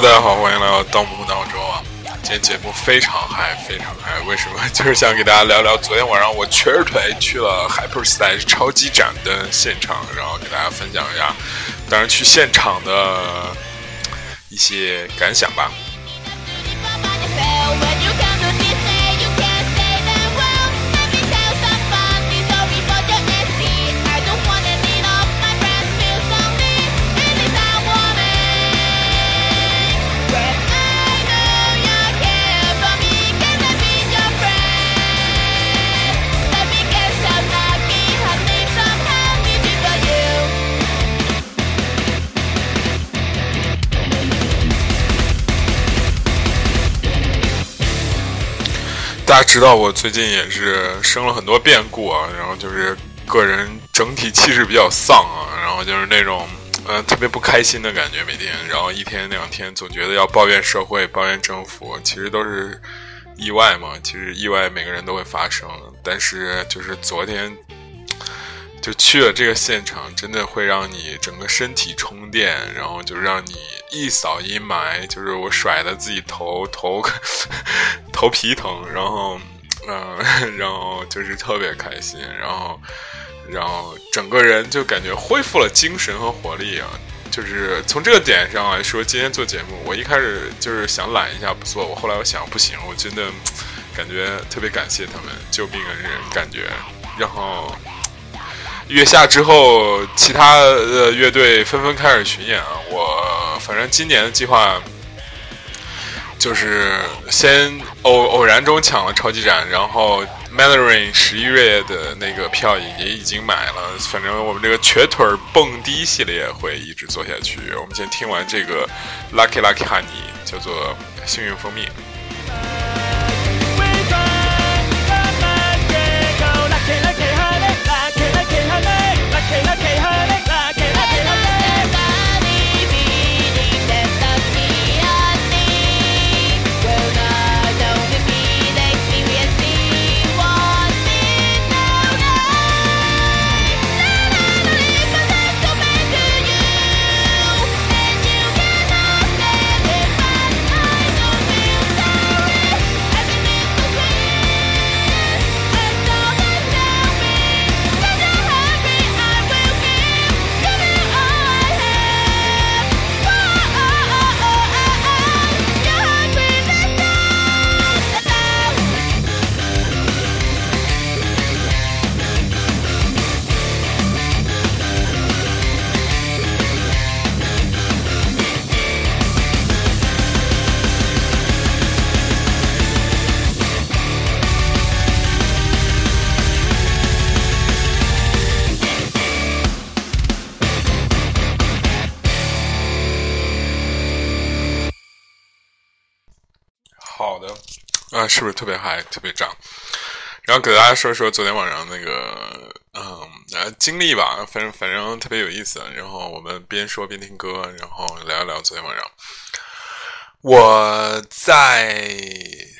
大家好，欢迎来到盗墓闹钟啊！今天节目非常嗨，非常嗨，为什么？就是想给大家聊聊昨天晚上我瘸着腿去了 Hyperstyle 超级展的现场，然后给大家分享一下当然去现场的一些感想吧。大家知道我最近也是生了很多变故啊，然后就是个人整体气质比较丧啊，然后就是那种呃特别不开心的感觉每天，然后一天两天总觉得要抱怨社会、抱怨政府，其实都是意外嘛。其实意外每个人都会发生，但是就是昨天。就去了这个现场，真的会让你整个身体充电，然后就让你一扫阴霾。就是我甩的自己头头头皮疼，然后嗯，然后就是特别开心，然后然后整个人就感觉恢复了精神和活力啊。就是从这个点上来说，今天做节目，我一开始就是想懒一下不做，我后来我想不行，我真的感觉特别感谢他们救命恩人，感觉然后。月下之后，其他的乐队纷纷开始巡演啊！我反正今年的计划就是先偶偶然中抢了超级展，然后 Mandarin 十一月的那个票也已经买了。反正我们这个瘸腿蹦迪系列会一直做下去。我们先听完这个 Lucky Lucky Honey，叫做幸运蜂蜜。是不是特别嗨，特别涨？然后给大家说说昨天晚上那个，嗯，呃，经历吧，反正反正特别有意思。然后我们边说边听歌，然后聊一聊昨天晚上。我在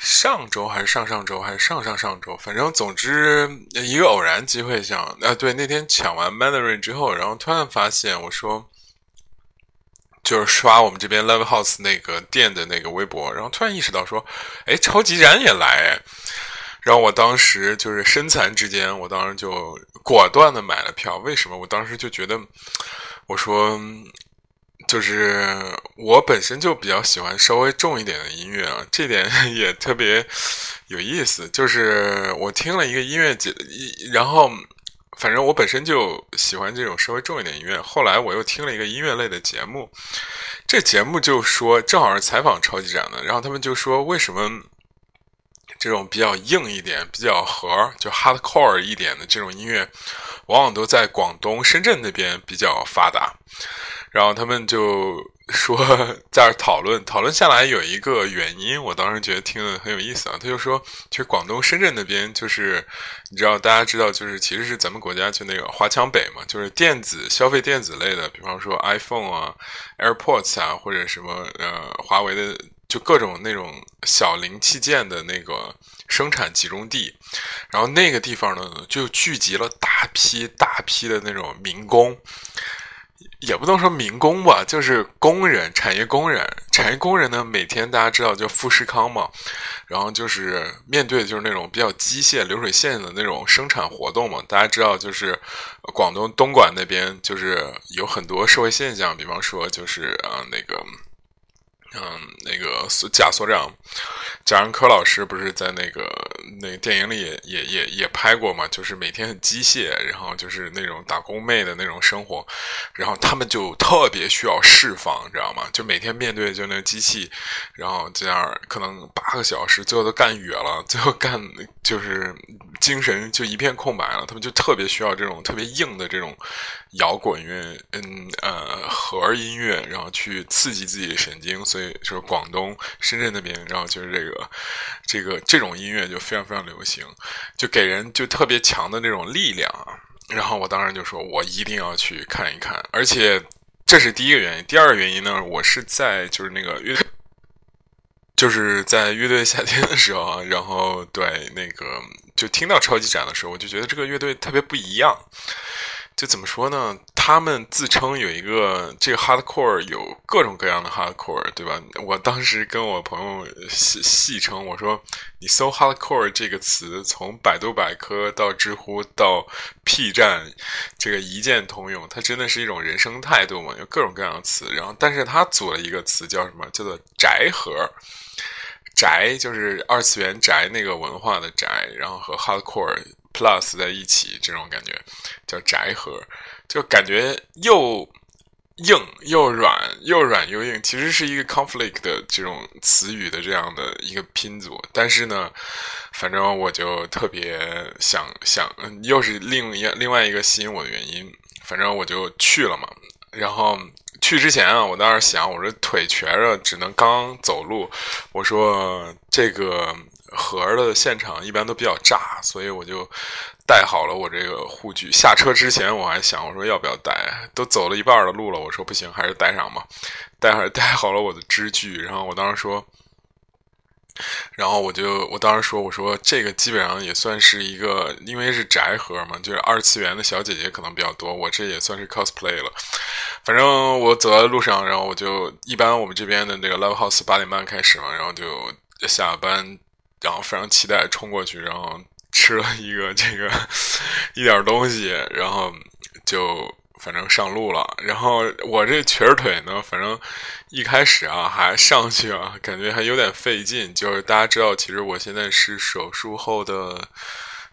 上周还是上上周还是上上上周，反正总之一个偶然机会想，啊，对，那天抢完 Mandarin 之后，然后突然发现，我说。就是刷我们这边 Love House 那个店的那个微博，然后突然意识到说，哎，超级展也来，然后我当时就是身残志坚，我当时就果断的买了票。为什么？我当时就觉得，我说，就是我本身就比较喜欢稍微重一点的音乐啊，这点也特别有意思。就是我听了一个音乐节，然后。反正我本身就喜欢这种稍微重一点音乐。后来我又听了一个音乐类的节目，这节目就说正好是采访超级展的，然后他们就说为什么这种比较硬一点、比较核就 hardcore 一点的这种音乐，往往都在广东深圳那边比较发达。然后他们就。说在这讨论讨论下来有一个原因，我当时觉得听了很有意思啊。他就说，其实广东深圳那边就是，你知道大家知道，就是其实是咱们国家就那个华强北嘛，就是电子消费电子类的，比方说 iPhone 啊、AirPods 啊，或者什么呃华为的，就各种那种小零器件的那个生产集中地。然后那个地方呢，就聚集了大批大批的那种民工。也不能说民工吧，就是工人，产业工人，产业工人呢，每天大家知道就富士康嘛，然后就是面对的就是那种比较机械流水线的那种生产活动嘛。大家知道，就是广东东莞那边就是有很多社会现象，比方说就是啊那个。嗯，那个贾所长贾樟柯老师不是在那个那个电影里也也也也拍过嘛？就是每天很机械，然后就是那种打工妹的那种生活，然后他们就特别需要释放，你知道吗？就每天面对就那机器，然后这样可能八个小时，最后都干哕了，最后干就是精神就一片空白了。他们就特别需要这种特别硬的这种摇滚乐，嗯呃核音乐，然后去刺激自己的神经，所。对，就是广东深圳那边，然后就是这个，这个这种音乐就非常非常流行，就给人就特别强的那种力量啊。然后我当时就说，我一定要去看一看。而且这是第一个原因，第二个原因呢，我是在就是那个乐队，就是在乐队夏天的时候，然后对那个就听到超级展的时候，我就觉得这个乐队特别不一样。就怎么说呢？他们自称有一个这个 hardcore 有各种各样的 hardcore，对吧？我当时跟我朋友戏戏称，我说你搜 hardcore 这个词，从百度百科到知乎到 P 站，这个一键通用。它真的是一种人生态度嘛？有各种各样的词。然后，但是他组了一个词叫什么？叫做宅核。宅就是二次元宅那个文化的宅，然后和 hardcore。Plus 在一起，这种感觉叫宅核，就感觉又硬又软，又软又硬，其实是一个 conflict 的这种词语的这样的一个拼组。但是呢，反正我就特别想想，又是另一另外一个吸引我的原因。反正我就去了嘛。然后去之前啊，我当时想，我这腿瘸着，只能刚走路。我说这个。盒的现场一般都比较炸，所以我就带好了我这个护具。下车之前我还想，我说要不要带？都走了一半的路了，我说不行，还是带上吧。带好带好了我的支具，然后我当时说，然后我就我当时说，我说这个基本上也算是一个，因为是宅盒嘛，就是二次元的小姐姐可能比较多，我这也算是 cosplay 了。反正我走在路上，然后我就一般我们这边的那个 live house 八点半开始嘛，然后就下班。然后非常期待冲过去，然后吃了一个这个一点东西，然后就反正上路了。然后我这瘸着腿呢，反正一开始啊还上去啊，感觉还有点费劲。就是大家知道，其实我现在是手术后的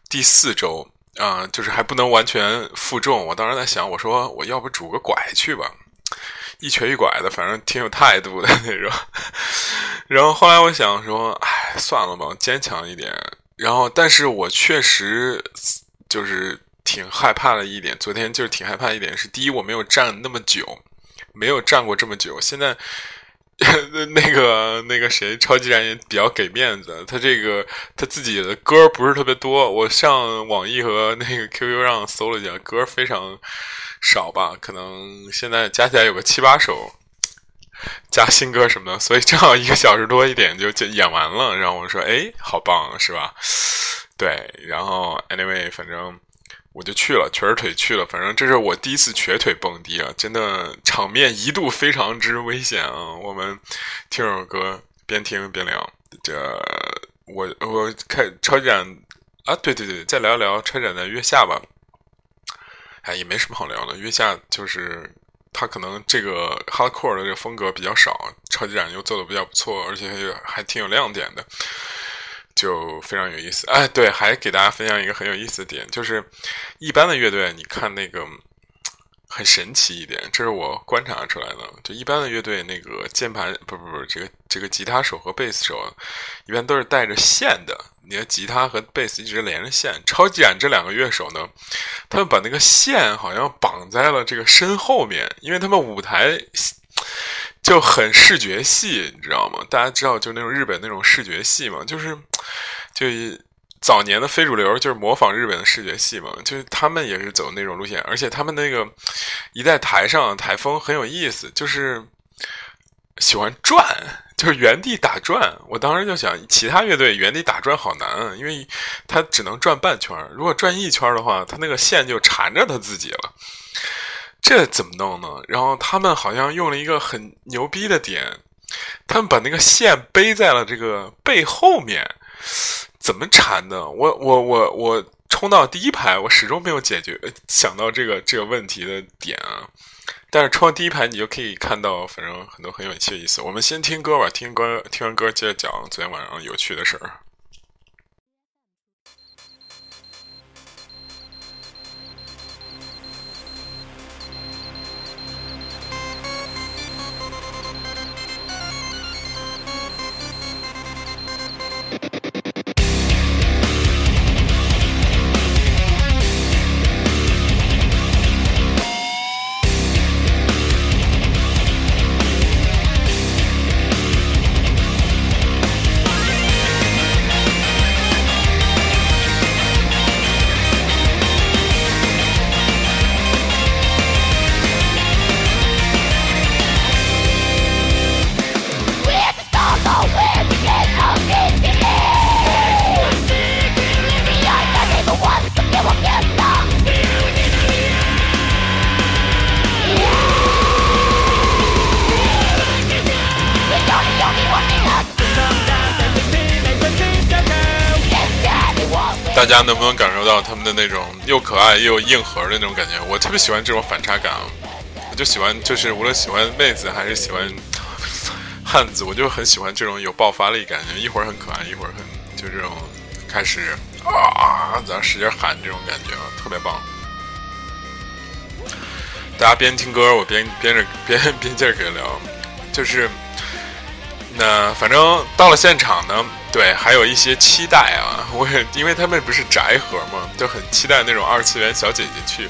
第四周啊，就是还不能完全负重。我当时在想，我说我要不拄个拐去吧。一瘸一拐的，反正挺有态度的那种。然后后来我想说，哎，算了吧，坚强一点。然后，但是我确实就是挺害怕的一点。昨天就是挺害怕一点是，第一，我没有站那么久，没有站过这么久。现在 那个那个谁，超级燃也比较给面子，他这个他自己的歌不是特别多。我上网易和那个 QQ 上搜了一下，歌非常。少吧，可能现在加起来有个七八首，加新歌什么的，所以正好一个小时多一点就就演完了。然后我说：“哎，好棒，是吧？”对，然后 anyway，反正我就去了，瘸着腿去了。反正这是我第一次瘸腿蹦迪啊，真的场面一度非常之危险啊。我们听首歌，边听边聊。这我我开超级展啊，对对对，再聊一聊车展的月下吧。哎，也没什么好聊的。月下就是他可能这个 hardcore 的这个风格比较少，超级展又做的比较不错，而且还挺有亮点的，就非常有意思。哎，对，还给大家分享一个很有意思的点，就是一般的乐队，你看那个很神奇一点，这是我观察出来的。就一般的乐队，那个键盘不不不，这个这个吉他手和贝斯手一般都是带着线的。你的吉他和贝斯一直连着线，超级展这两个乐手呢，他们把那个线好像绑在了这个身后面，因为他们舞台就很视觉系，你知道吗？大家知道就是那种日本那种视觉系嘛，就是就早年的非主流就是模仿日本的视觉系嘛，就是他们也是走那种路线，而且他们那个一在台上台风很有意思，就是喜欢转。就是原地打转，我当时就想，其他乐队原地打转好难，因为他只能转半圈如果转一圈的话，他那个线就缠着他自己了。这怎么弄呢？然后他们好像用了一个很牛逼的点，他们把那个线背在了这个背后面，怎么缠的？我我我我冲到第一排，我始终没有解决想到这个这个问题的点啊。但是冲到第一排，你就可以看到，反正很多很有趣的意思。我们先听歌吧，听歌，听完歌接着讲昨天晚上有趣的事儿。大家能不能感受到他们的那种又可爱又硬核的那种感觉？我特别喜欢这种反差感，我就喜欢，就是无论喜欢妹子还是喜欢汉子，我就很喜欢这种有爆发力感觉，一会儿很可爱，一会儿很就这种开始啊，咱使劲喊这种感觉，特别棒。大家边听歌，我边边着边边接着给聊，就是那反正到了现场呢。对，还有一些期待啊！我也因为他们不是宅核嘛，就很期待那种二次元小姐姐去。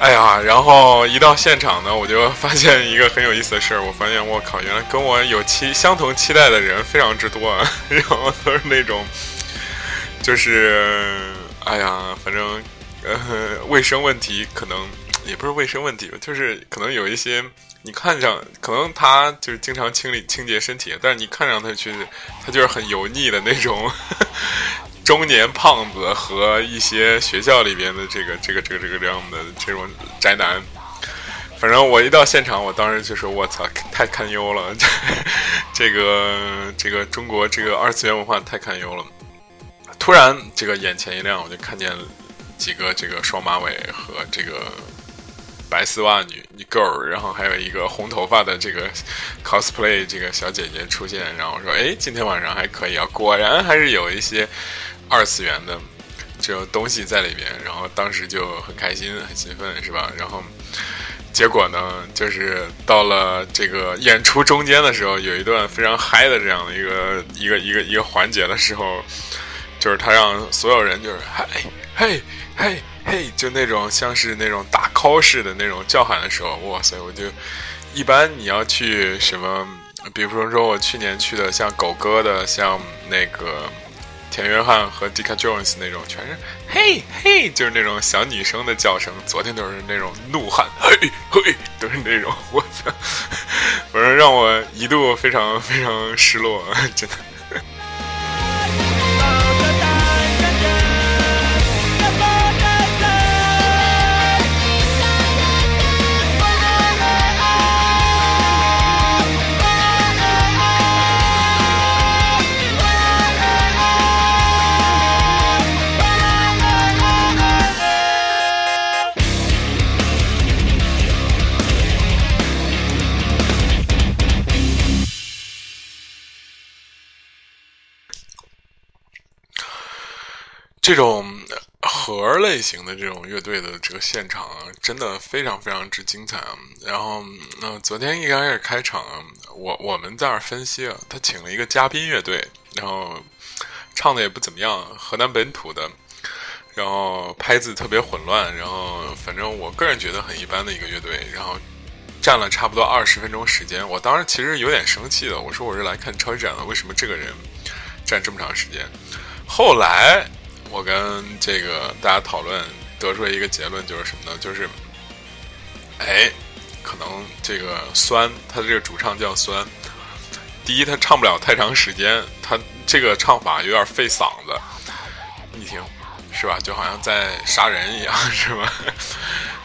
哎呀，然后一到现场呢，我就发现一个很有意思的事儿。我发现，我靠，原来跟我有期相同期待的人非常之多啊！然后都是那种，就是哎呀，反正呃，卫生问题可能也不是卫生问题吧，就是可能有一些。你看上可能他就是经常清理清洁身体，但是你看上他去，他就是很油腻的那种 中年胖子和一些学校里边的这个这个这个这个这样的这种宅男。反正我一到现场，我当时就说：“我操，太堪忧了！这个这个中国这个二次元文化太堪忧了。”突然，这个眼前一亮，我就看见几个这个双马尾和这个。白丝袜女女 girl，然后还有一个红头发的这个 cosplay 这个小姐姐出现，然后说：“哎，今天晚上还可以啊！”果然还是有一些二次元的这种东西在里边，然后当时就很开心、很兴奋，是吧？然后结果呢，就是到了这个演出中间的时候，有一段非常嗨的这样的一个一个一个一个环节的时候，就是他让所有人就是嗨嘿嘿。嘿，就那种像是那种打 call 式的那种叫喊的时候，哇塞！我就一般你要去什么，比如说我去年去的像狗哥的，像那个田约翰和 Dika Jones 那种，全是嘿嘿，就是那种小女生的叫声。昨天都是那种怒喊，嘿嘿，都是那种，我操！反正让我一度非常非常失落，真的。这种核类型的这种乐队的这个现场真的非常非常之精彩啊！然后，嗯，昨天一开始开场，我我们在那儿分析啊，他请了一个嘉宾乐队，然后唱的也不怎么样，河南本土的，然后拍子特别混乱，然后反正我个人觉得很一般的一个乐队，然后站了差不多二十分钟时间，我当时其实有点生气的，我说我是来看超级展的，为什么这个人站这么长时间？后来。我跟这个大家讨论，得出一个结论，就是什么呢？就是，哎，可能这个酸，他的这个主唱叫酸。第一，他唱不了太长时间，他这个唱法有点费嗓子。你听，是吧？就好像在杀人一样，是吧？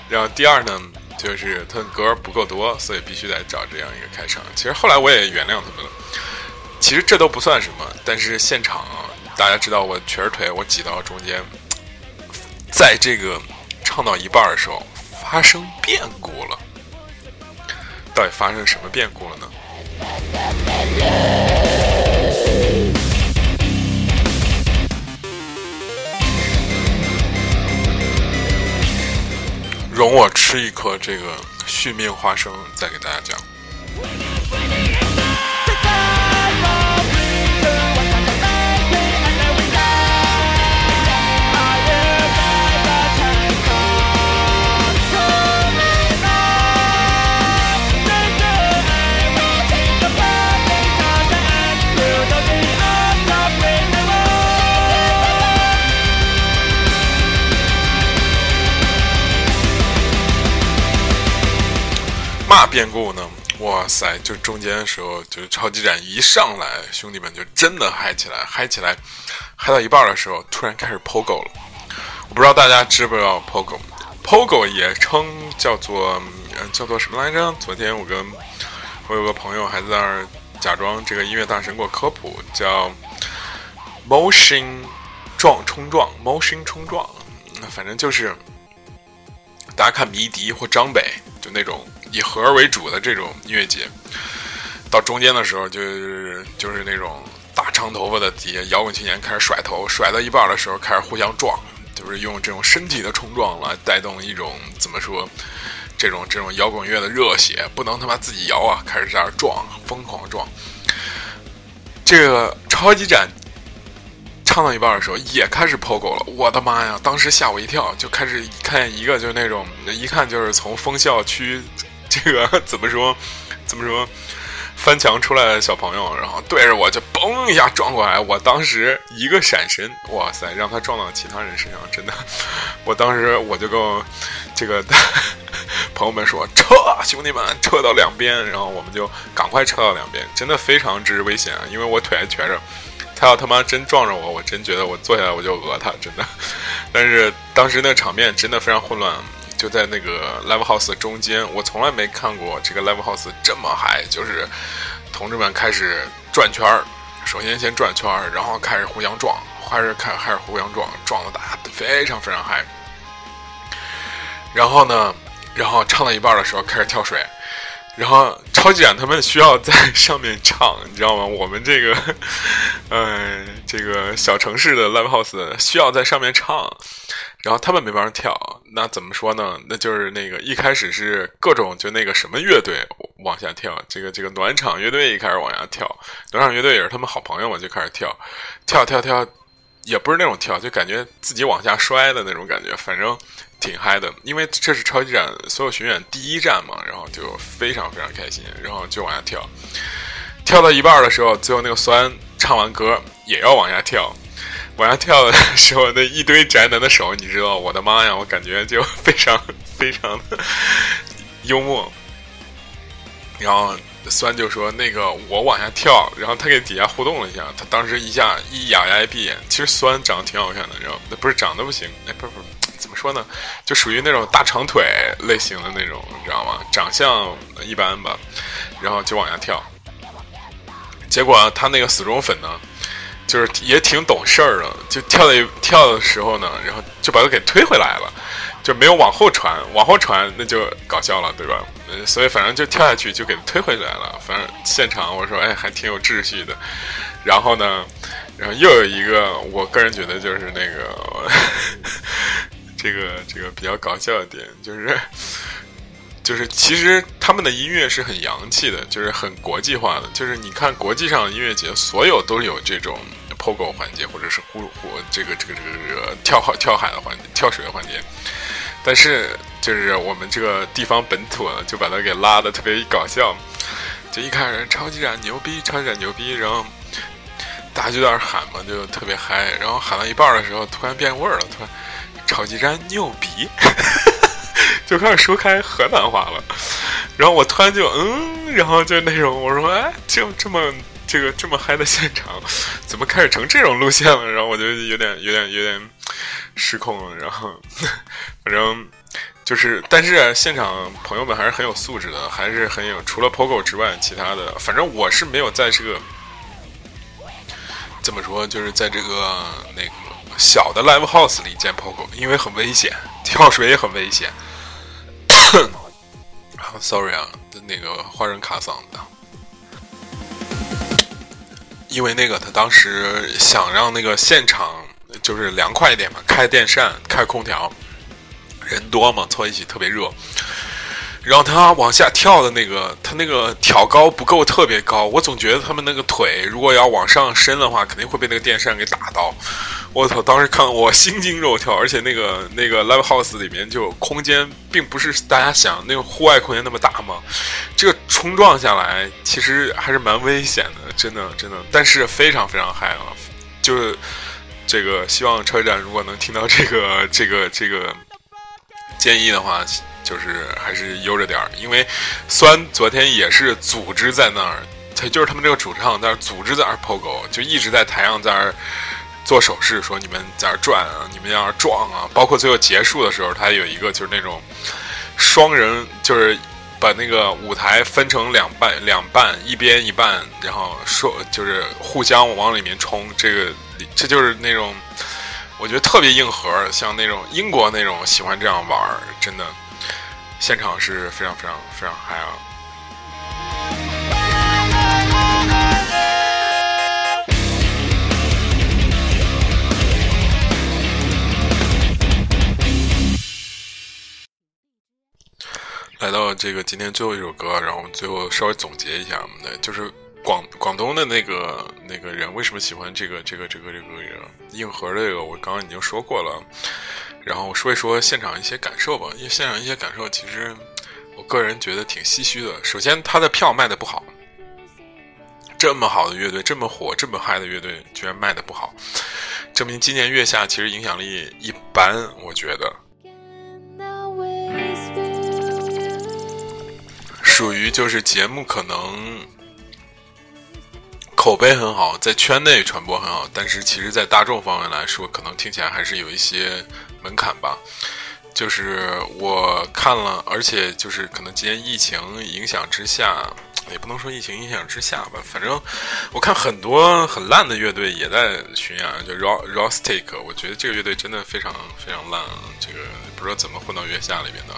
然后第二呢，就是他歌不够多，所以必须得找这样一个开场。其实后来我也原谅他们了。其实这都不算什么，但是现场大家知道我瘸着腿，我挤到中间，在这个唱到一半的时候发生变故了。到底发生什么变故了呢？容我吃一颗这个续命花生，再给大家讲。变故呢？哇塞！就中间的时候，就是超级展一上来，兄弟们就真的嗨起来，嗨起来，嗨到一半的时候，突然开始 POGO 了。我不知道大家知不知道 POGO，POGO 也称叫做叫做什么来着？昨天我跟我有个朋友还在那儿假装这个音乐大神给我科普，叫 Motion 撞冲撞，Motion 冲撞，反正就是大家看迷笛或张北，就那种。以和为主的这种音乐节，到中间的时候，就是就是那种大长头发的底下摇滚青年开始甩头，甩到一半的时候开始互相撞，就是用这种身体的冲撞来带动一种怎么说，这种这种摇滚乐的热血，不能他妈自己摇啊，开始在那撞，疯狂撞。这个超级展唱到一半的时候也开始 POGO 了，我的妈呀！当时吓我一跳，就开始看见一个就是那种一看就是从封校区。这个 怎么说？怎么说？翻墙出来的小朋友，然后对着我就嘣一下撞过来，我当时一个闪身，哇塞，让他撞到其他人身上，真的，我当时我就跟这个 朋友们说撤，兄弟们撤到两边，然后我们就赶快撤到两边，真的非常之危险啊，因为我腿还瘸着，他要他妈真撞着我，我真觉得我坐下来我就讹他，真的，但是当时那场面真的非常混乱。就在那个 live house 中间，我从来没看过这个 live house 这么嗨，就是同志们开始转圈儿，首先先转圈儿，然后开始互相撞，开始开开始互相撞，撞的大家非常非常嗨。然后呢，然后唱到一半的时候开始跳水。然后超级展他们需要在上面唱，你知道吗？我们这个，嗯，这个小城市的 live house 需要在上面唱，然后他们没办法跳。那怎么说呢？那就是那个一开始是各种就那个什么乐队往下跳，这个这个暖场乐队一开始往下跳，暖场乐队也是他们好朋友嘛，就开始跳，跳跳跳，也不是那种跳，就感觉自己往下摔的那种感觉，反正。挺嗨的，因为这是超级展所有巡演第一站嘛，然后就非常非常开心，然后就往下跳，跳到一半的时候，最后那个酸唱完歌也要往下跳，往下跳的时候，那一堆宅男的手，你知道，我的妈呀，我感觉就非常非常的幽默。然后酸就说：“那个我往下跳。”然后他给底下互动了一下，他当时一下一咬牙一闭眼，其实酸长得挺好看的，然后那不是长得不行，哎，不是不是。怎么说呢？就属于那种大长腿类型的那种，你知道吗？长相一般吧，然后就往下跳。结果他那个死忠粉呢，就是也挺懂事儿的，就跳的跳的时候呢，然后就把他给推回来了，就没有往后传，往后传那就搞笑了，对吧？所以反正就跳下去就给推回来了。反正现场我说，哎，还挺有秩序的。然后呢，然后又有一个，我个人觉得就是那个。这个这个比较搞笑的点就是，就是其实他们的音乐是很洋气的，就是很国际化的。就是你看国际上的音乐节，所有都有这种 POGO 环节，或者是呼呼这个这个这个这个跳跳海的环节、跳水的环节。但是就是我们这个地方本土呢，就把它给拉的特别搞笑。就一开始超级展牛逼，超级展牛逼，然后大家就在那喊嘛，就特别嗨。然后喊到一半的时候，突然变味儿了，突然。超级战牛逼，就开始说开河南话了，然后我突然就嗯，然后就那种我说哎，就这么这个这么嗨的现场，怎么开始成这种路线了？然后我就有点有点有点失控了，然后 反正。就是，但是现场朋友们还是很有素质的，还是很有。除了 POGO 之外，其他的，反正我是没有在这个怎么说，就是在这个那个小的 Live House 里见 POGO，因为很危险，跳水也很危险。Sorry 啊，那个花人卡嗓子。因为那个他当时想让那个现场就是凉快一点嘛，开电扇、开空调，人多嘛，凑一起特别热。然后他往下跳的那个，他那个挑高不够特别高，我总觉得他们那个腿如果要往上伸的话，肯定会被那个电扇给打到。我操！当时看我心惊肉跳，而且那个那个 live house 里面就空间并不是大家想那个户外空间那么大嘛，这个冲撞下来其实还是蛮危险的，真的真的。但是非常非常嗨啊！就是这个，希望车站如果能听到这个这个这个建议的话。就是还是悠着点儿，因为虽然昨天也是组织在那儿，他就是他们这个主唱在那儿组织在那儿 POGO，就一直在台上在那儿做手势，说你们在那儿转啊，你们在那撞啊，包括最后结束的时候，他有一个就是那种双人，就是把那个舞台分成两半，两半一边一半，然后说就是互相往里面冲，这个这就是那种我觉得特别硬核，像那种英国那种喜欢这样玩，真的。现场是非常非常非常嗨啊！来到这个今天最后一首歌，然后我们最后稍微总结一下，就是广广东的那个那个人为什么喜欢这个这个这个这个硬核这个，我刚刚已经说过了。然后说一说现场一些感受吧，因为现场一些感受，其实我个人觉得挺唏嘘的。首先，他的票卖的不好，这么好的乐队，这么火、这么嗨的乐队，居然卖的不好，证明今年月下其实影响力一般。我觉得，属于就是节目可能口碑很好，在圈内传播很好，但是其实在大众方面来说，可能听起来还是有一些。门槛吧，就是我看了，而且就是可能今年疫情影响之下，也不能说疫情影响之下吧，反正我看很多很烂的乐队也在巡演，就 Ro Rostic，我觉得这个乐队真的非常非常烂，这个不知道怎么混到月下里面的。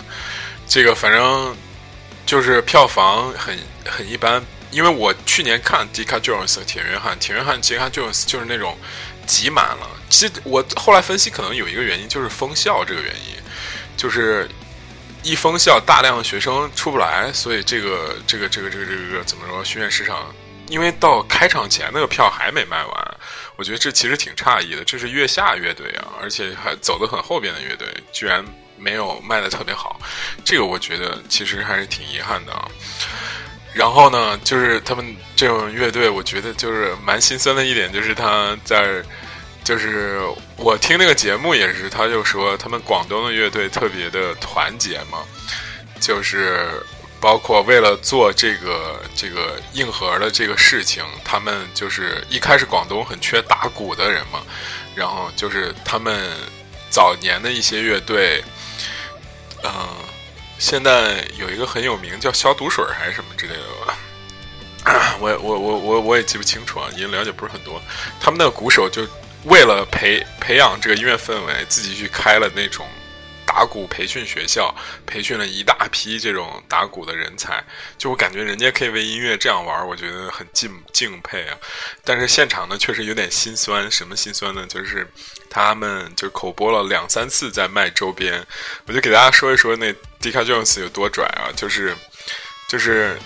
这个反正就是票房很很一般，因为我去年看 Dika Jones 铁约翰，铁约翰 Dika Jones 就是那种。挤满了，其实我后来分析，可能有一个原因就是封校这个原因，就是一封校，大量的学生出不来，所以这个这个这个这个这个怎么说，巡演市场，因为到开场前那个票还没卖完，我觉得这其实挺诧异的，这是月下乐队啊，而且还走得很后边的乐队，居然没有卖的特别好，这个我觉得其实还是挺遗憾的啊。然后呢，就是他们这种乐队，我觉得就是蛮心酸的一点，就是他在，就是我听那个节目也是，他就说他们广东的乐队特别的团结嘛，就是包括为了做这个这个硬核的这个事情，他们就是一开始广东很缺打鼓的人嘛，然后就是他们早年的一些乐队，嗯。现在有一个很有名叫消毒水还是什么之类的吧，我我我我我也记不清楚啊，因为了解不是很多。他们那个鼓手就为了培培养这个音乐氛围，自己去开了那种。打鼓培训学校培训了一大批这种打鼓的人才，就我感觉人家可以为音乐这样玩，我觉得很敬敬佩啊。但是现场呢，确实有点心酸。什么心酸呢？就是他们就口播了两三次在卖周边，我就给大家说一说那 Dika Jones 有多拽啊，就是就是。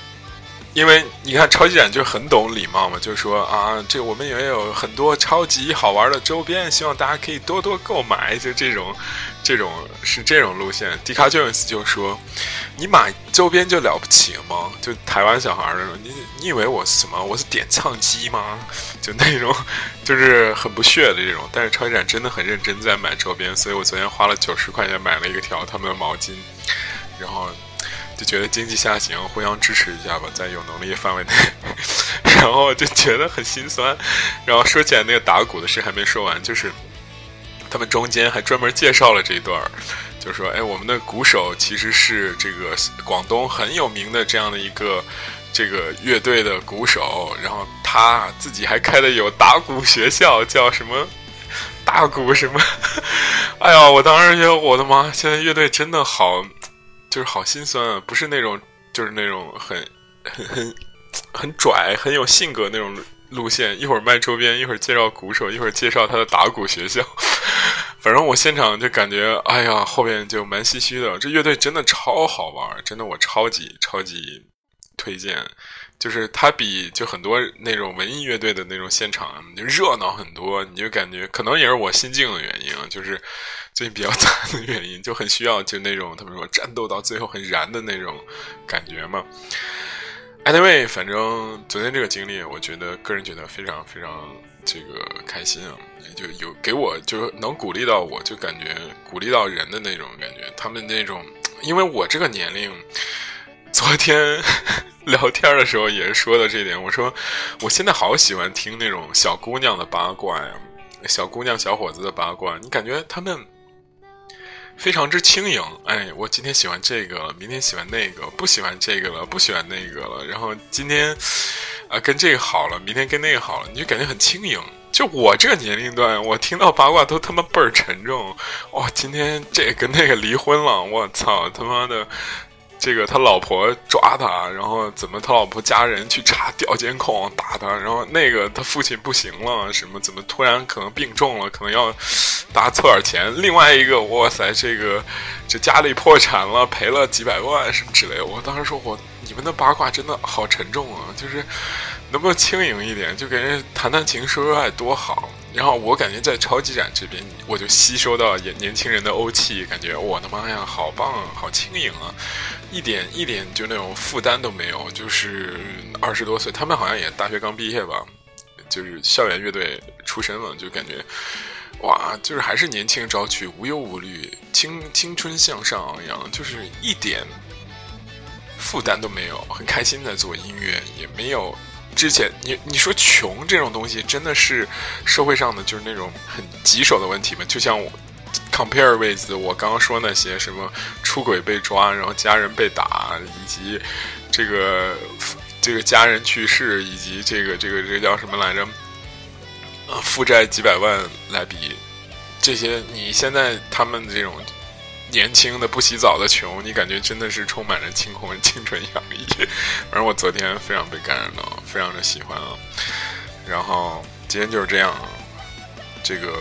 因为你看超级展就很懂礼貌嘛，就说啊，这我们也有很多超级好玩的周边，希望大家可以多多购买，就这种，这种是这种路线。迪卡 Jones 就说，你买周边就了不起吗？就台湾小孩那种，你你以为我是什么？我是点唱机吗？就那种，就是很不屑的这种。但是超级展真的很认真在买周边，所以我昨天花了九十块钱买了一个条他们的毛巾，然后。就觉得经济下行，互相支持一下吧，在有能力范围内。然后就觉得很心酸。然后说起来那个打鼓的事还没说完，就是他们中间还专门介绍了这一段儿，就说：“哎，我们的鼓手其实是这个广东很有名的这样的一个这个乐队的鼓手，然后他自己还开的有打鼓学校，叫什么大鼓什么？哎呀，我当时觉得我的妈，现在乐队真的好，就是好心酸啊！不是那种，就是那种很很很很拽、很有性格那种。”路线一会儿卖周边，一会儿介绍鼓手，一会儿介绍他的打鼓学校。反正我现场就感觉，哎呀，后边就蛮唏嘘的。这乐队真的超好玩，真的我超级超级推荐。就是它比就很多那种文艺乐队的那种现场就热闹很多。你就感觉可能也是我心境的原因，就是最近比较 惨的原因，就很需要就那种他们说战斗到最后很燃的那种感觉嘛。Anyway，反正昨天这个经历，我觉得个人觉得非常非常这个开心啊，就有给我就能鼓励到我，就感觉鼓励到人的那种感觉。他们那种，因为我这个年龄，昨天聊天的时候也是说的这点，我说我现在好喜欢听那种小姑娘的八卦呀，小姑娘小伙子的八卦，你感觉他们。非常之轻盈，哎，我今天喜欢这个，明天喜欢那个，不喜欢这个了，不喜欢那个了，然后今天啊跟这个好了，明天跟那个好了，你就感觉很轻盈。就我这个年龄段，我听到八卦都他妈倍儿沉重。哇，今天这跟那个离婚了，我操他妈的！这个他老婆抓他，然后怎么他老婆家人去查调监控打他，然后那个他父亲不行了，什么怎么突然可能病重了，可能要大家凑点钱。另外一个，哇塞，这个 这家里破产了，赔了几百万什么之类的。我当时说，我你们的八卦真的好沉重啊，就是能不能轻盈一点，就给人谈谈情说说爱多好。然后我感觉在超级展这边，我就吸收到年年轻人的欧气，感觉我的妈呀，好棒，好轻盈啊！一点一点就那种负担都没有，就是二十多岁，他们好像也大学刚毕业吧，就是校园乐队出身了，就感觉哇，就是还是年轻朝气，无忧无虑，青青春向上昂扬，就是一点负担都没有，很开心在做音乐，也没有之前你你说穷这种东西，真的是社会上的就是那种很棘手的问题吗？就像我。Compare with 我刚刚说那些什么出轨被抓，然后家人被打，以及这个这个家人去世，以及这个这个这叫什么来着？呃，负债几百万来比，这些你现在他们这种年轻的不洗澡的穷，你感觉真的是充满着青空青春洋溢。反正我昨天非常被感染到，非常的喜欢啊。然后今天就是这样。这个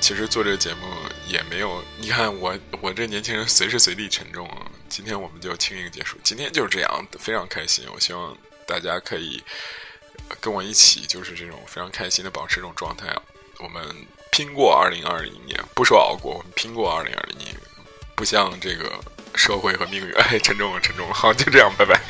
其实做这个节目。也没有，你看我我这年轻人随时随地沉重啊！今天我们就轻盈结束，今天就是这样，非常开心。我希望大家可以跟我一起，就是这种非常开心的保持这种状态。我们拼过二零二零年，不说熬过，我们拼过二零二零年，不像这个社会和命运，哎，沉重了，沉重了。好，就这样，拜拜。